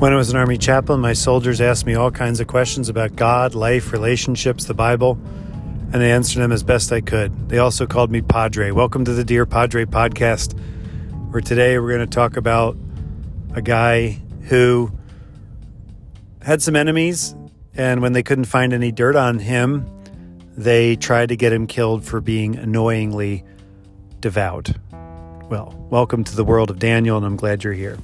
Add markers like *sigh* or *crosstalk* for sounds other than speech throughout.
When I was an Army chaplain, my soldiers asked me all kinds of questions about God, life, relationships, the Bible, and I answered them as best I could. They also called me Padre. Welcome to the Dear Padre podcast, where today we're going to talk about a guy who had some enemies, and when they couldn't find any dirt on him, they tried to get him killed for being annoyingly devout. Well, welcome to the world of Daniel, and I'm glad you're here.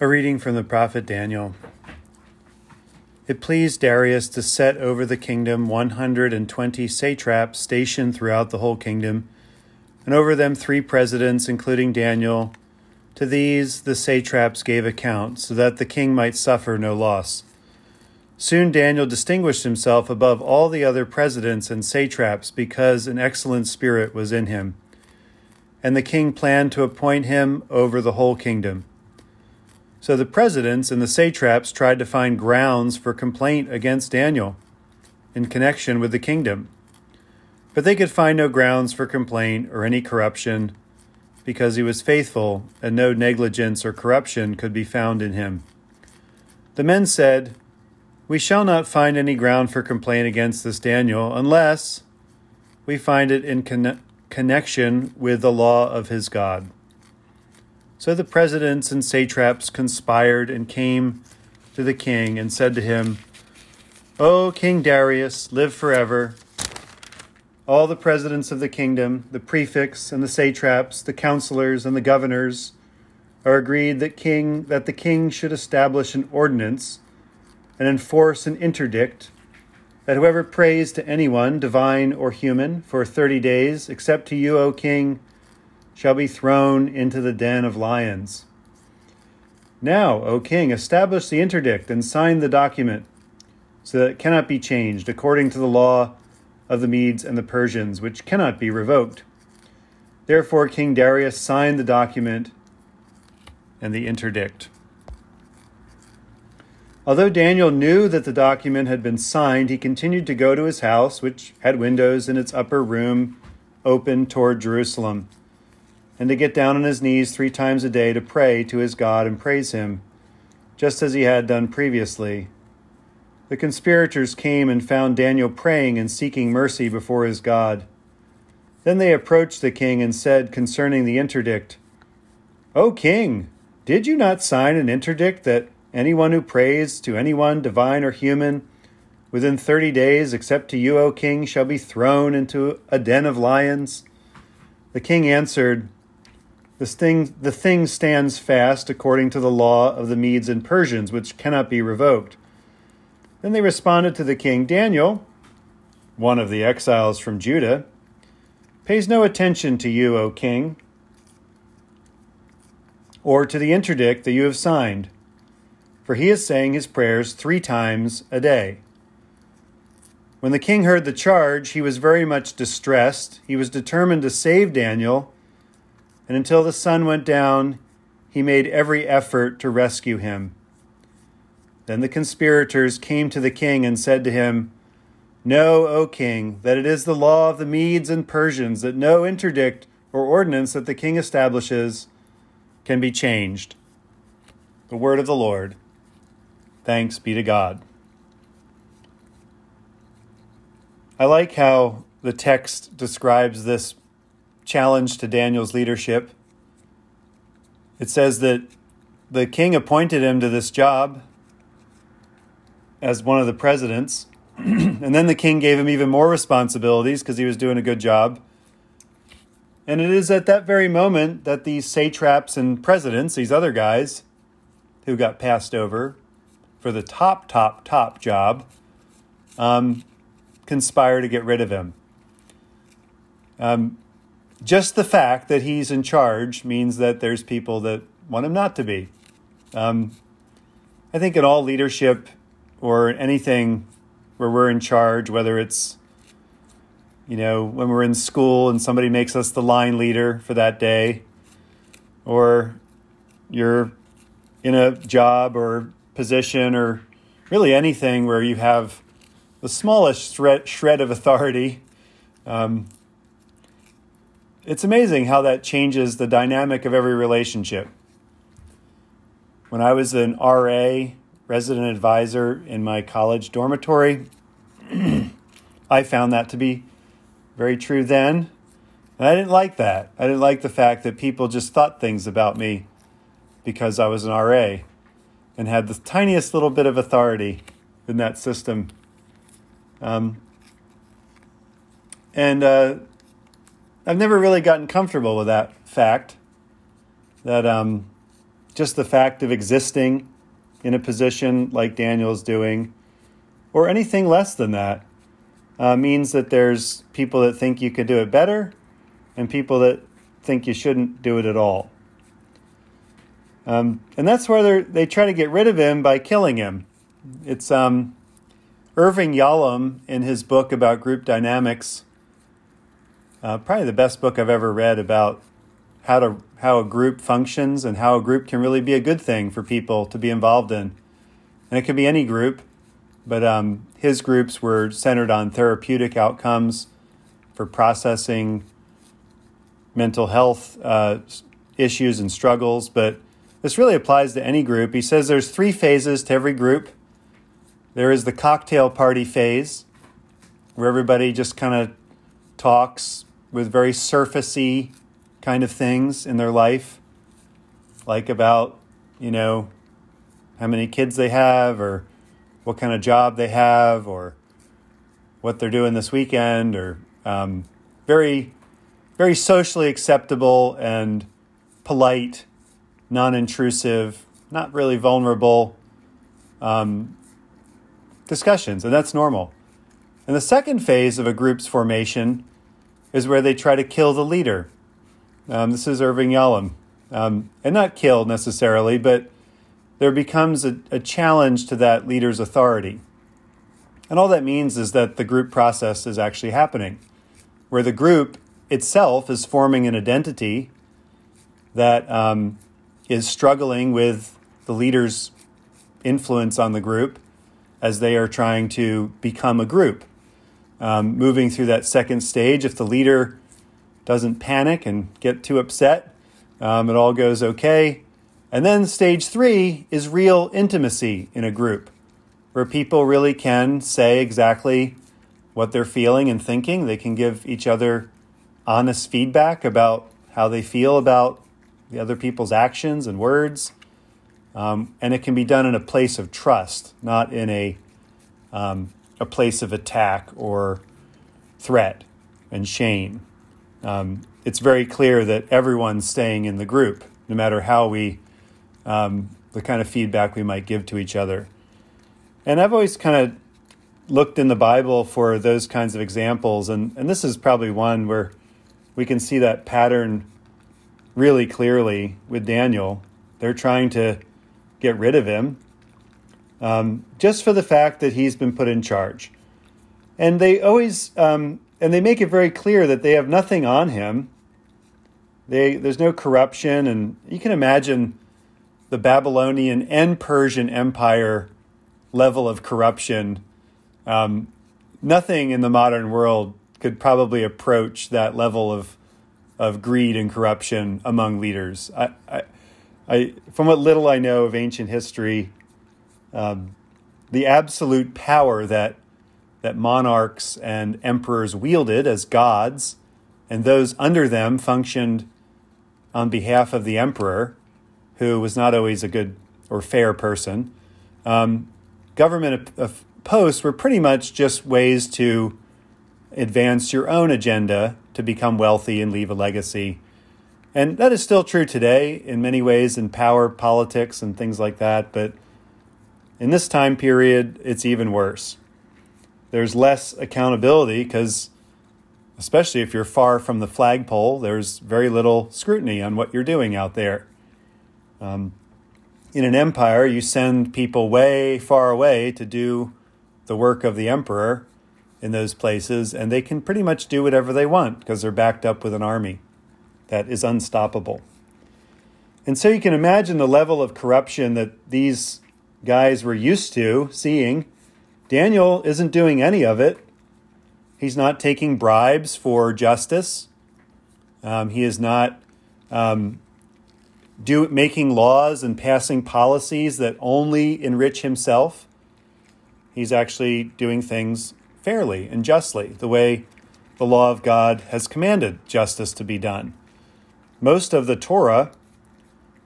A reading from the prophet Daniel. It pleased Darius to set over the kingdom 120 satraps stationed throughout the whole kingdom, and over them three presidents, including Daniel. To these the satraps gave account, so that the king might suffer no loss. Soon Daniel distinguished himself above all the other presidents and satraps because an excellent spirit was in him. And the king planned to appoint him over the whole kingdom. So the presidents and the satraps tried to find grounds for complaint against Daniel in connection with the kingdom. But they could find no grounds for complaint or any corruption because he was faithful and no negligence or corruption could be found in him. The men said, We shall not find any ground for complaint against this Daniel unless we find it in con- connection with the law of his God. So the presidents and satraps conspired and came to the king and said to him, O King Darius, live forever. All the presidents of the kingdom, the prefects and the satraps, the counselors and the governors, are agreed that king that the king should establish an ordinance and enforce an interdict that whoever prays to anyone, divine or human, for thirty days, except to you, O king, shall be thrown into the den of lions. Now, O king, establish the interdict and sign the document, so that it cannot be changed according to the law of the Medes and the Persians, which cannot be revoked. Therefore, King Darius signed the document and the interdict. Although Daniel knew that the document had been signed, he continued to go to his house, which had windows in its upper room open toward Jerusalem and to get down on his knees three times a day to pray to his God and praise him, just as he had done previously. The conspirators came and found Daniel praying and seeking mercy before his God. Then they approached the king and said concerning the interdict, O king, did you not sign an interdict that anyone who prays to anyone, divine or human, within thirty days, except to you, O king, shall be thrown into a den of lions? The king answered, this thing, the thing stands fast according to the law of the Medes and Persians, which cannot be revoked. Then they responded to the king Daniel, one of the exiles from Judah, pays no attention to you, O king, or to the interdict that you have signed, for he is saying his prayers three times a day. When the king heard the charge, he was very much distressed. He was determined to save Daniel and until the sun went down, he made every effort to rescue him. Then the conspirators came to the king and said to him, Know, O king, that it is the law of the Medes and Persians that no interdict or ordinance that the king establishes can be changed. The word of the Lord. Thanks be to God. I like how the text describes this challenge to Daniel's leadership. It says that the king appointed him to this job as one of the presidents. *clears throat* and then the king gave him even more responsibilities because he was doing a good job. And it is at that very moment that these satraps and presidents, these other guys who got passed over for the top, top, top job, um, conspire to get rid of him. Um, just the fact that he's in charge means that there's people that want him not to be. Um, I think in all leadership or anything where we're in charge, whether it's you know when we're in school and somebody makes us the line leader for that day, or you're in a job or position or really anything where you have the smallest shred, shred of authority. Um, it's amazing how that changes the dynamic of every relationship. When I was an RA, resident advisor in my college dormitory, *clears throat* I found that to be very true then. And I didn't like that. I didn't like the fact that people just thought things about me because I was an RA and had the tiniest little bit of authority in that system. Um, and uh, I've never really gotten comfortable with that fact that um, just the fact of existing in a position like Daniel's doing, or anything less than that, uh, means that there's people that think you could do it better and people that think you shouldn't do it at all. Um, and that's where they try to get rid of him by killing him. It's um, Irving Yalom in his book about group dynamics, uh, probably the best book I've ever read about how to how a group functions and how a group can really be a good thing for people to be involved in. And it could be any group, but um, his groups were centered on therapeutic outcomes for processing mental health uh, issues and struggles. But this really applies to any group. He says there's three phases to every group. There is the cocktail party phase, where everybody just kind of talks with very surfacey kind of things in their life, like about, you know, how many kids they have or what kind of job they have or what they're doing this weekend or um, very, very socially acceptable and polite non intrusive, not really vulnerable um, discussions, and that's normal. And the second phase of a group's formation is where they try to kill the leader. Um, this is Irving Yalom. Um, and not kill necessarily, but there becomes a, a challenge to that leader's authority. And all that means is that the group process is actually happening, where the group itself is forming an identity that um, is struggling with the leader's influence on the group as they are trying to become a group. Um, moving through that second stage, if the leader doesn't panic and get too upset, um, it all goes okay. And then stage three is real intimacy in a group where people really can say exactly what they're feeling and thinking. They can give each other honest feedback about how they feel about the other people's actions and words. Um, and it can be done in a place of trust, not in a, um, a place of attack or threat and shame. Um, it's very clear that everyone's staying in the group, no matter how we, um, the kind of feedback we might give to each other. And I've always kind of looked in the Bible for those kinds of examples, and, and this is probably one where we can see that pattern really clearly with Daniel. They're trying to get rid of him um, just for the fact that he's been put in charge. And they always, um, and they make it very clear that they have nothing on him. They, there's no corruption, and you can imagine the Babylonian and Persian Empire level of corruption. Um, nothing in the modern world could probably approach that level of of greed and corruption among leaders. I, I, I from what little I know of ancient history, um, the absolute power that that monarchs and emperors wielded as gods, and those under them functioned on behalf of the emperor, who was not always a good or fair person. Um, government posts were pretty much just ways to advance your own agenda to become wealthy and leave a legacy. And that is still true today in many ways in power politics and things like that. But in this time period, it's even worse. There's less accountability because, especially if you're far from the flagpole, there's very little scrutiny on what you're doing out there. Um, in an empire, you send people way far away to do the work of the emperor in those places, and they can pretty much do whatever they want because they're backed up with an army that is unstoppable. And so you can imagine the level of corruption that these guys were used to seeing. Daniel isn't doing any of it. He's not taking bribes for justice. Um, he is not um, do, making laws and passing policies that only enrich himself. He's actually doing things fairly and justly, the way the law of God has commanded justice to be done. Most of the Torah,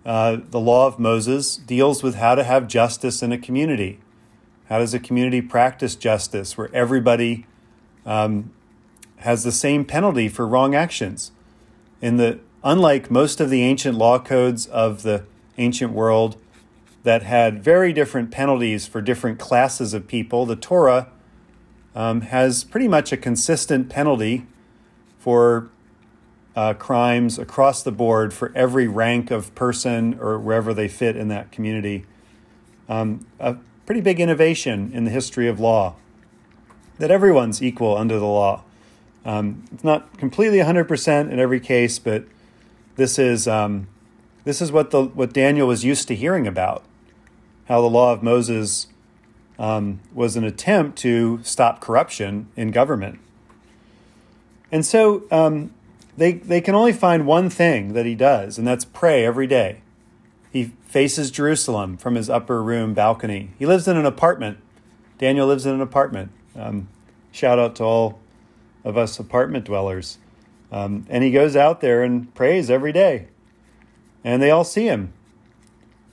uh, the law of Moses, deals with how to have justice in a community. How does a community practice justice where everybody um, has the same penalty for wrong actions? In the unlike most of the ancient law codes of the ancient world that had very different penalties for different classes of people, the Torah um, has pretty much a consistent penalty for uh, crimes across the board for every rank of person or wherever they fit in that community. Um, a pretty big innovation in the history of law that everyone's equal under the law. Um, it's not completely 100% in every case, but this is um, this is what the what Daniel was used to hearing about, how the law of Moses um, was an attempt to stop corruption in government. And so um, they they can only find one thing that he does, and that's pray every day. He faces Jerusalem from his upper room balcony. He lives in an apartment. Daniel lives in an apartment. Um, shout out to all of us apartment dwellers. Um, and he goes out there and prays every day. And they all see him.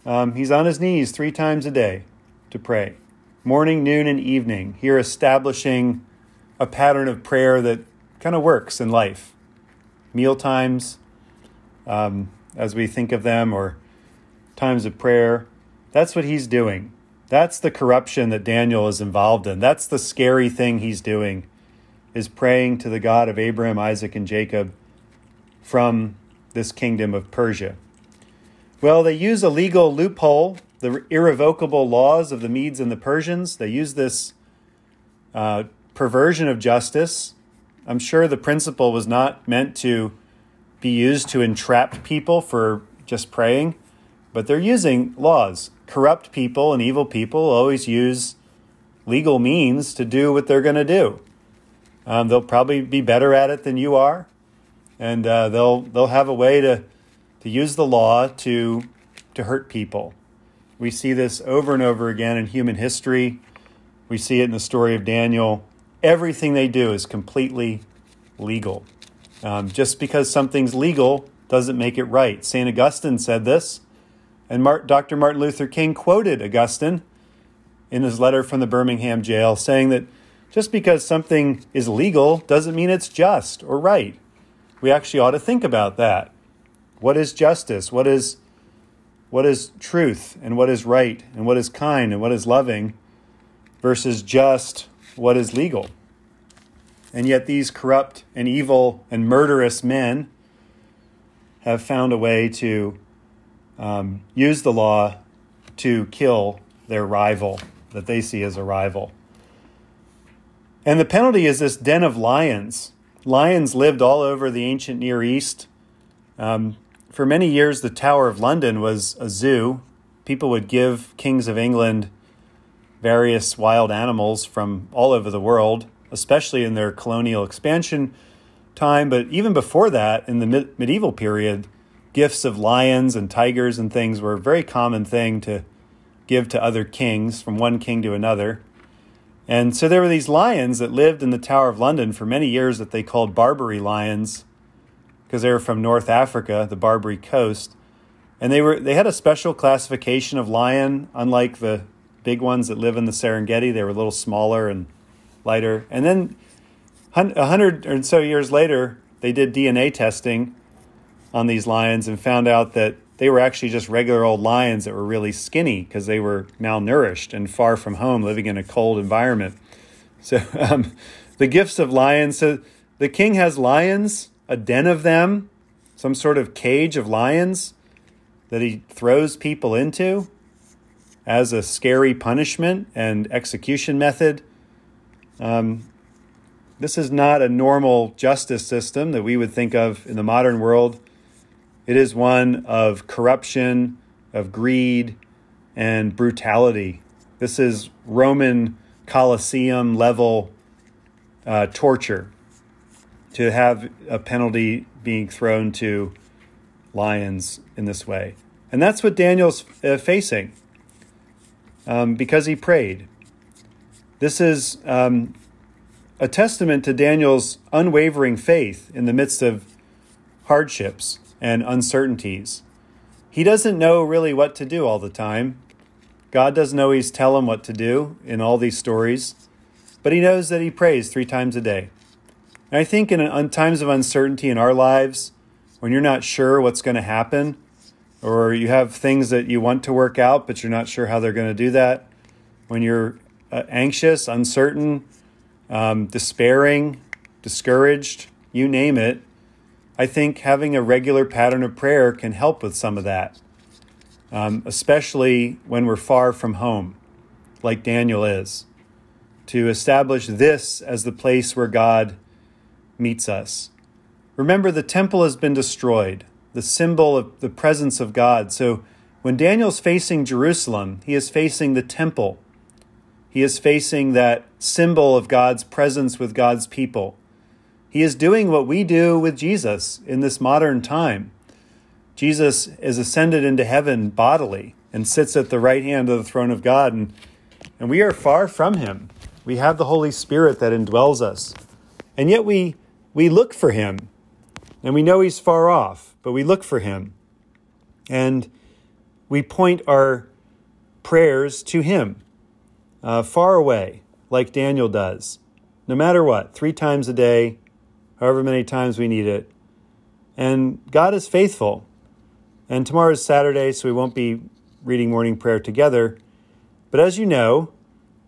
Um, he's on his knees three times a day to pray morning, noon, and evening. Here, establishing a pattern of prayer that kind of works in life. Meal times, um, as we think of them, or times of prayer. That's what he's doing. That's the corruption that Daniel is involved in. That's the scary thing he's doing is praying to the God of Abraham, Isaac, and Jacob from this kingdom of Persia. Well, they use a legal loophole, the irrevocable laws of the Medes and the Persians. They use this uh, perversion of justice. I'm sure the principle was not meant to be used to entrap people for just praying, but they're using laws. Corrupt people and evil people always use legal means to do what they're going to do. Um, they'll probably be better at it than you are, and uh, they'll they'll have a way to to use the law to to hurt people. We see this over and over again in human history. We see it in the story of Daniel. Everything they do is completely legal. Um, just because something's legal doesn't make it right. St. Augustine said this, and Dr. Martin Luther King quoted Augustine in his letter from the Birmingham jail, saying that just because something is legal doesn't mean it's just or right. We actually ought to think about that. What is justice? What is what is truth and what is right and what is kind and what is loving versus just what is legal? And yet these corrupt and evil and murderous men have found a way to um, use the law to kill their rival that they see as a rival. And the penalty is this den of lions. Lions lived all over the ancient Near East. Um, for many years, the Tower of London was a zoo. People would give kings of England various wild animals from all over the world, especially in their colonial expansion time. But even before that, in the medieval period, gifts of lions and tigers and things were a very common thing to give to other kings from one king to another. And so there were these lions that lived in the Tower of London for many years that they called Barbary lions because they were from North Africa, the Barbary coast. And they were they had a special classification of lion, unlike the big ones that live in the Serengeti. They were a little smaller and lighter. And then a hundred or so years later, they did DNA testing on these lions and found out that they were actually just regular old lions that were really skinny because they were malnourished and far from home, living in a cold environment. So, *laughs* um, the gifts of lions. So, the king has lions, a den of them, some sort of cage of lions that he throws people into as a scary punishment and execution method. Um, this is not a normal justice system that we would think of in the modern world. It is one of corruption, of greed, and brutality. This is Roman Colosseum level uh, torture. to have a penalty being thrown to lions in this way. And that's what Daniel's uh, facing um, because he prayed. This is um, a testament to Daniel's unwavering faith in the midst of hardships and uncertainties. He doesn't know really what to do all the time. God doesn't always tell him what to do in all these stories, but he knows that he prays three times a day. And I think in times of uncertainty in our lives, when you're not sure what's going to happen, or you have things that you want to work out, but you're not sure how they're going to do that, when you're uh, anxious, uncertain, um, despairing, discouraged, you name it, I think having a regular pattern of prayer can help with some of that, um, especially when we're far from home, like Daniel is, to establish this as the place where God meets us. Remember, the temple has been destroyed, the symbol of the presence of God. So when Daniel's facing Jerusalem, he is facing the temple. He is facing that symbol of God's presence with God's people. He is doing what we do with Jesus in this modern time. Jesus is ascended into heaven bodily and sits at the right hand of the throne of God, and, and we are far from him. We have the Holy Spirit that indwells us. And yet we, we look for him, and we know he's far off, but we look for him. And we point our prayers to him, uh, far away, like Daniel does, no matter what, three times a day, however many times we need it. And God is faithful. And tomorrow is Saturday, so we won't be reading morning prayer together. But as you know,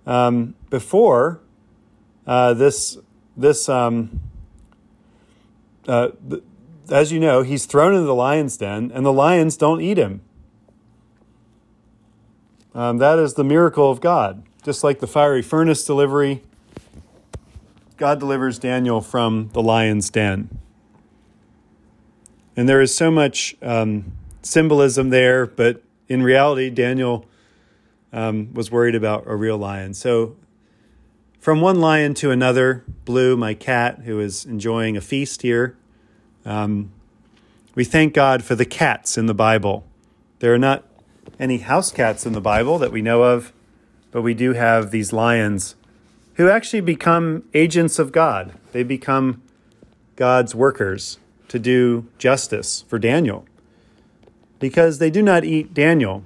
um, before uh, this, this um, uh, as you know, he's thrown into the lion's den, and the lions don't eat him. Um, that is the miracle of God. Just like the fiery furnace delivery, God delivers Daniel from the lion's den. And there is so much um, symbolism there, but in reality, Daniel um, was worried about a real lion. So, from one lion to another, Blue, my cat, who is enjoying a feast here, um, we thank God for the cats in the Bible. There are not any house cats in the Bible that we know of, but we do have these lions who actually become agents of God. They become God's workers to do justice for Daniel because they do not eat Daniel,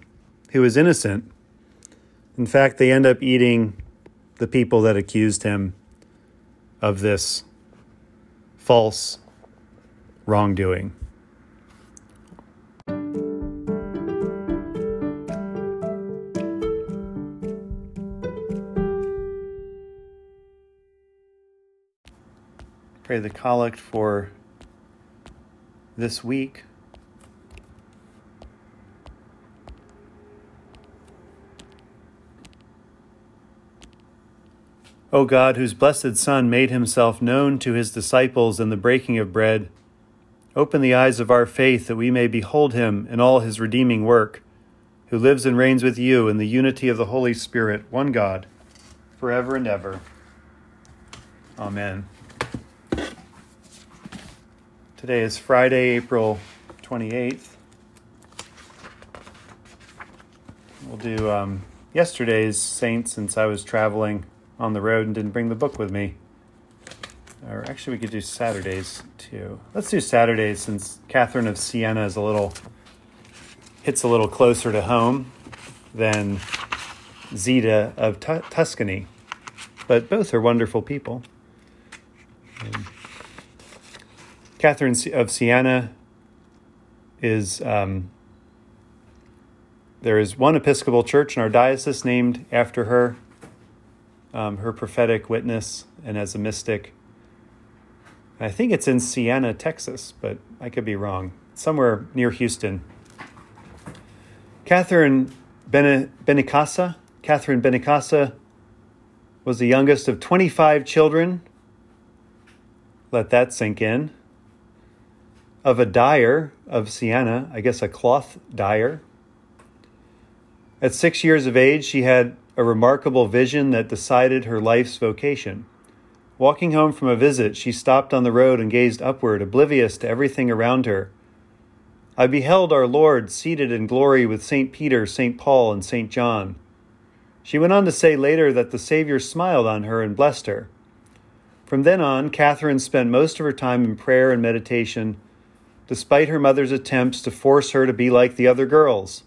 who is innocent. In fact, they end up eating the people that accused him of this false wrongdoing. pray the collect for this week. O God, whose blessed Son made himself known to his disciples in the breaking of bread, open the eyes of our faith that we may behold him in all his redeeming work, who lives and reigns with you in the unity of the Holy Spirit, one God, forever and ever. Amen. Today is Friday, April 28th. We'll do um, yesterday's saint since I was traveling on the road and didn't bring the book with me. Or actually, we could do Saturdays too. Let's do Saturdays since Catherine of Siena is a little hits a little closer to home than Zita of Tuscany, but both are wonderful people. Um, Catherine of Siena is um, there is one Episcopal church in our diocese named after her, um, her prophetic witness, and as a mystic. I think it's in Siena, Texas, but I could be wrong. Somewhere near Houston. Catherine Benincasa, Catherine Benicasa was the youngest of 25 children. Let that sink in of a dyer of Siena, I guess a cloth dyer. At six years of age, she had a remarkable vision that decided her life's vocation. Walking home from a visit, she stopped on the road and gazed upward, oblivious to everything around her. I beheld our Lord seated in glory with St. Peter, St. Paul, and St. John. She went on to say later that the Savior smiled on her and blessed her. From then on, Catherine spent most of her time in prayer and meditation, despite her mother's attempts to force her to be like the other girls.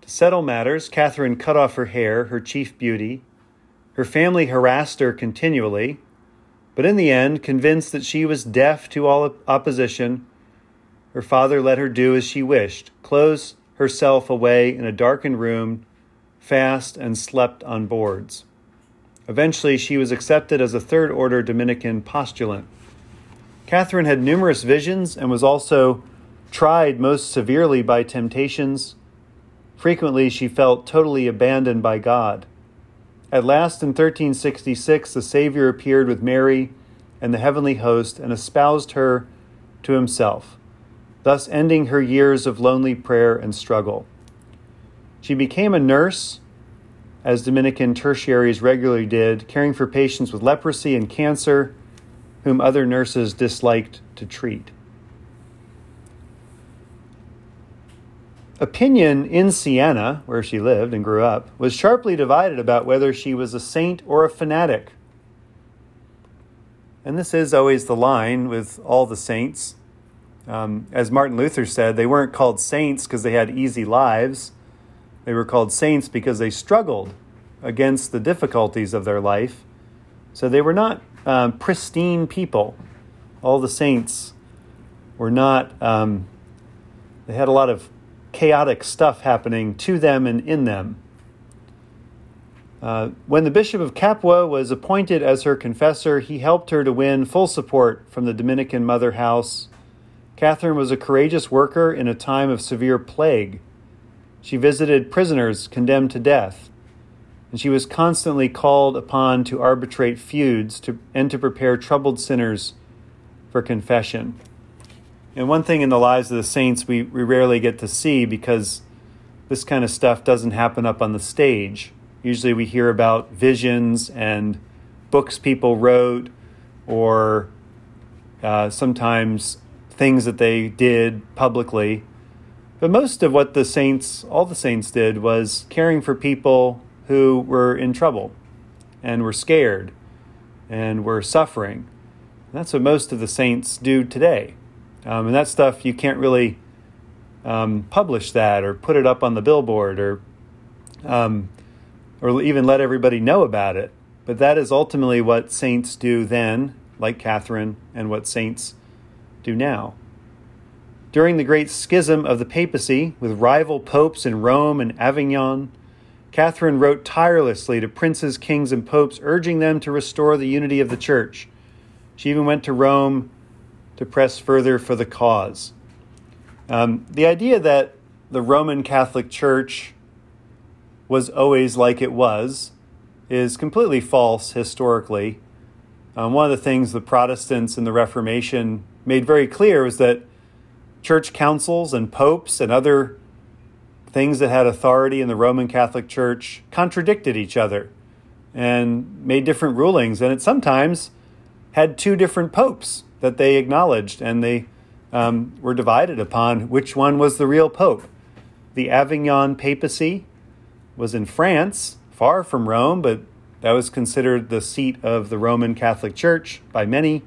To settle matters, Catherine cut off her hair, her chief beauty. Her family harassed her continually, but in the end, convinced that she was deaf to all opposition, her father let her do as she wished, close herself away in a darkened room, fast, and slept on boards. Eventually, she was accepted as a third order Dominican postulant. Catherine had numerous visions and was also tried most severely by temptations. Frequently, she felt totally abandoned by God. At last, in 1366, the Savior appeared with Mary and the heavenly host and espoused her to himself, thus ending her years of lonely prayer and struggle. She became a nurse as Dominican tertiaries regularly did, caring for patients with leprosy and cancer, whom other nurses disliked to treat. Opinion in Siena, where she lived and grew up, was sharply divided about whether she was a saint or a fanatic. And this is always the line with all the saints. Um, as Martin Luther said, they weren't called saints because they had easy lives. They were called saints because they struggled against the difficulties of their life. So they were not um, pristine people. All the saints were not, um, they had a lot of chaotic stuff happening to them and in them. Uh, when the Bishop of Capua was appointed as her confessor, he helped her to win full support from the Dominican Mother House. Catherine was a courageous worker in a time of severe plague. She visited prisoners condemned to death, and she was constantly called upon to arbitrate feuds to, and to prepare troubled sinners for confession. And one thing in the lives of the saints we, we rarely get to see because this kind of stuff doesn't happen up on the stage. Usually we hear about visions and books people wrote or uh, sometimes things that they did publicly. But most of what the saints, all the saints did, was caring for people who were in trouble and were scared and were suffering. And that's what most of the saints do today. Um, and that stuff, you can't really um, publish that or put it up on the billboard or, um, or even let everybody know about it. But that is ultimately what saints do then, like Catherine, and what saints do now. During the great schism of the papacy, with rival popes in Rome and Avignon, Catherine wrote tirelessly to princes, kings, and popes, urging them to restore the unity of the church. She even went to Rome to press further for the cause. Um, the idea that the Roman Catholic Church was always like it was is completely false historically. Um, one of the things the Protestants in the Reformation made very clear was that church councils and popes and other things that had authority in the Roman Catholic Church contradicted each other and made different rulings. And it sometimes had two different popes that they acknowledged, and they um, were divided upon which one was the real pope. The Avignon papacy was in France, far from Rome, but that was considered the seat of the Roman Catholic Church by many.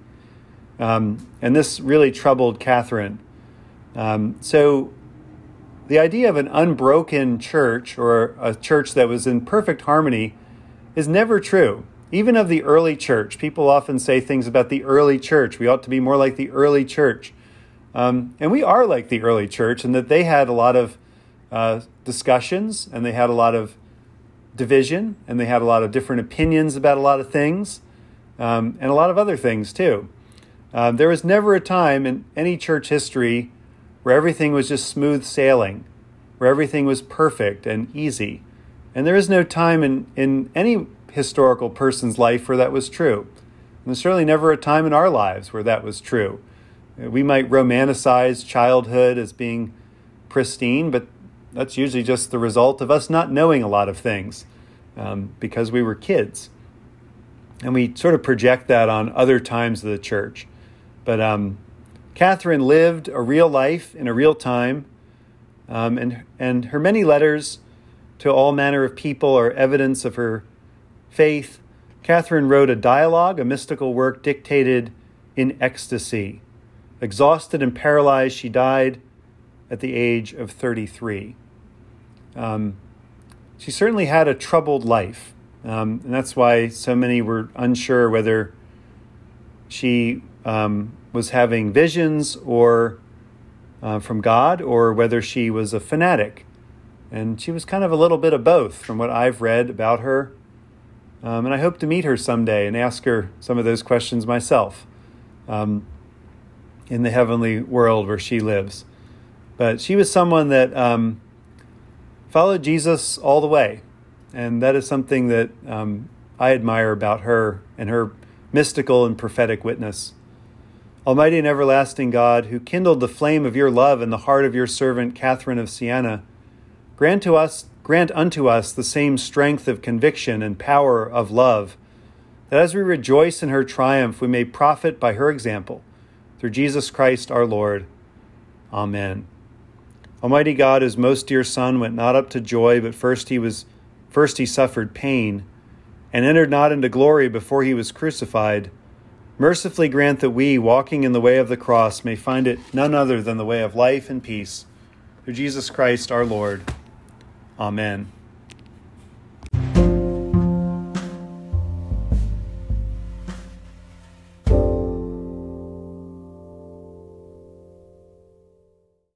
Um, and this really troubled Catherine. Um, so the idea of an unbroken church or a church that was in perfect harmony is never true. Even of the early church, people often say things about the early church. We ought to be more like the early church. Um, and we are like the early church in that they had a lot of uh, discussions and they had a lot of division and they had a lot of different opinions about a lot of things um, and a lot of other things too. Um, there was never a time in any church history where everything was just smooth sailing, where everything was perfect and easy. And there is no time in, in any historical person's life where that was true. And there's certainly never a time in our lives where that was true. We might romanticize childhood as being pristine, but that's usually just the result of us not knowing a lot of things um, because we were kids. and we sort of project that on other times of the church. But um, Catherine lived a real life in a real time, um, and, and her many letters to all manner of people are evidence of her faith. Catherine wrote a dialogue, a mystical work dictated in ecstasy. Exhausted and paralyzed, she died at the age of 33. Um, she certainly had a troubled life, um, and that's why so many were unsure whether she um, was having visions or uh, from God or whether she was a fanatic. And she was kind of a little bit of both from what I've read about her. Um, and I hope to meet her someday and ask her some of those questions myself um, in the heavenly world where she lives. But she was someone that um, followed Jesus all the way. And that is something that um, I admire about her and her mystical and prophetic witness. Almighty and everlasting God, who kindled the flame of your love in the heart of your servant Catherine of Siena, grant to us grant unto us the same strength of conviction and power of love, that as we rejoice in her triumph, we may profit by her example. Through Jesus Christ our Lord. Amen. Almighty God, whose most dear Son went not up to joy, but first he was first he suffered pain, and entered not into glory before he was crucified, mercifully grant that we, walking in the way of the cross, may find it none other than the way of life and peace. Through Jesus Christ our Lord. Amen.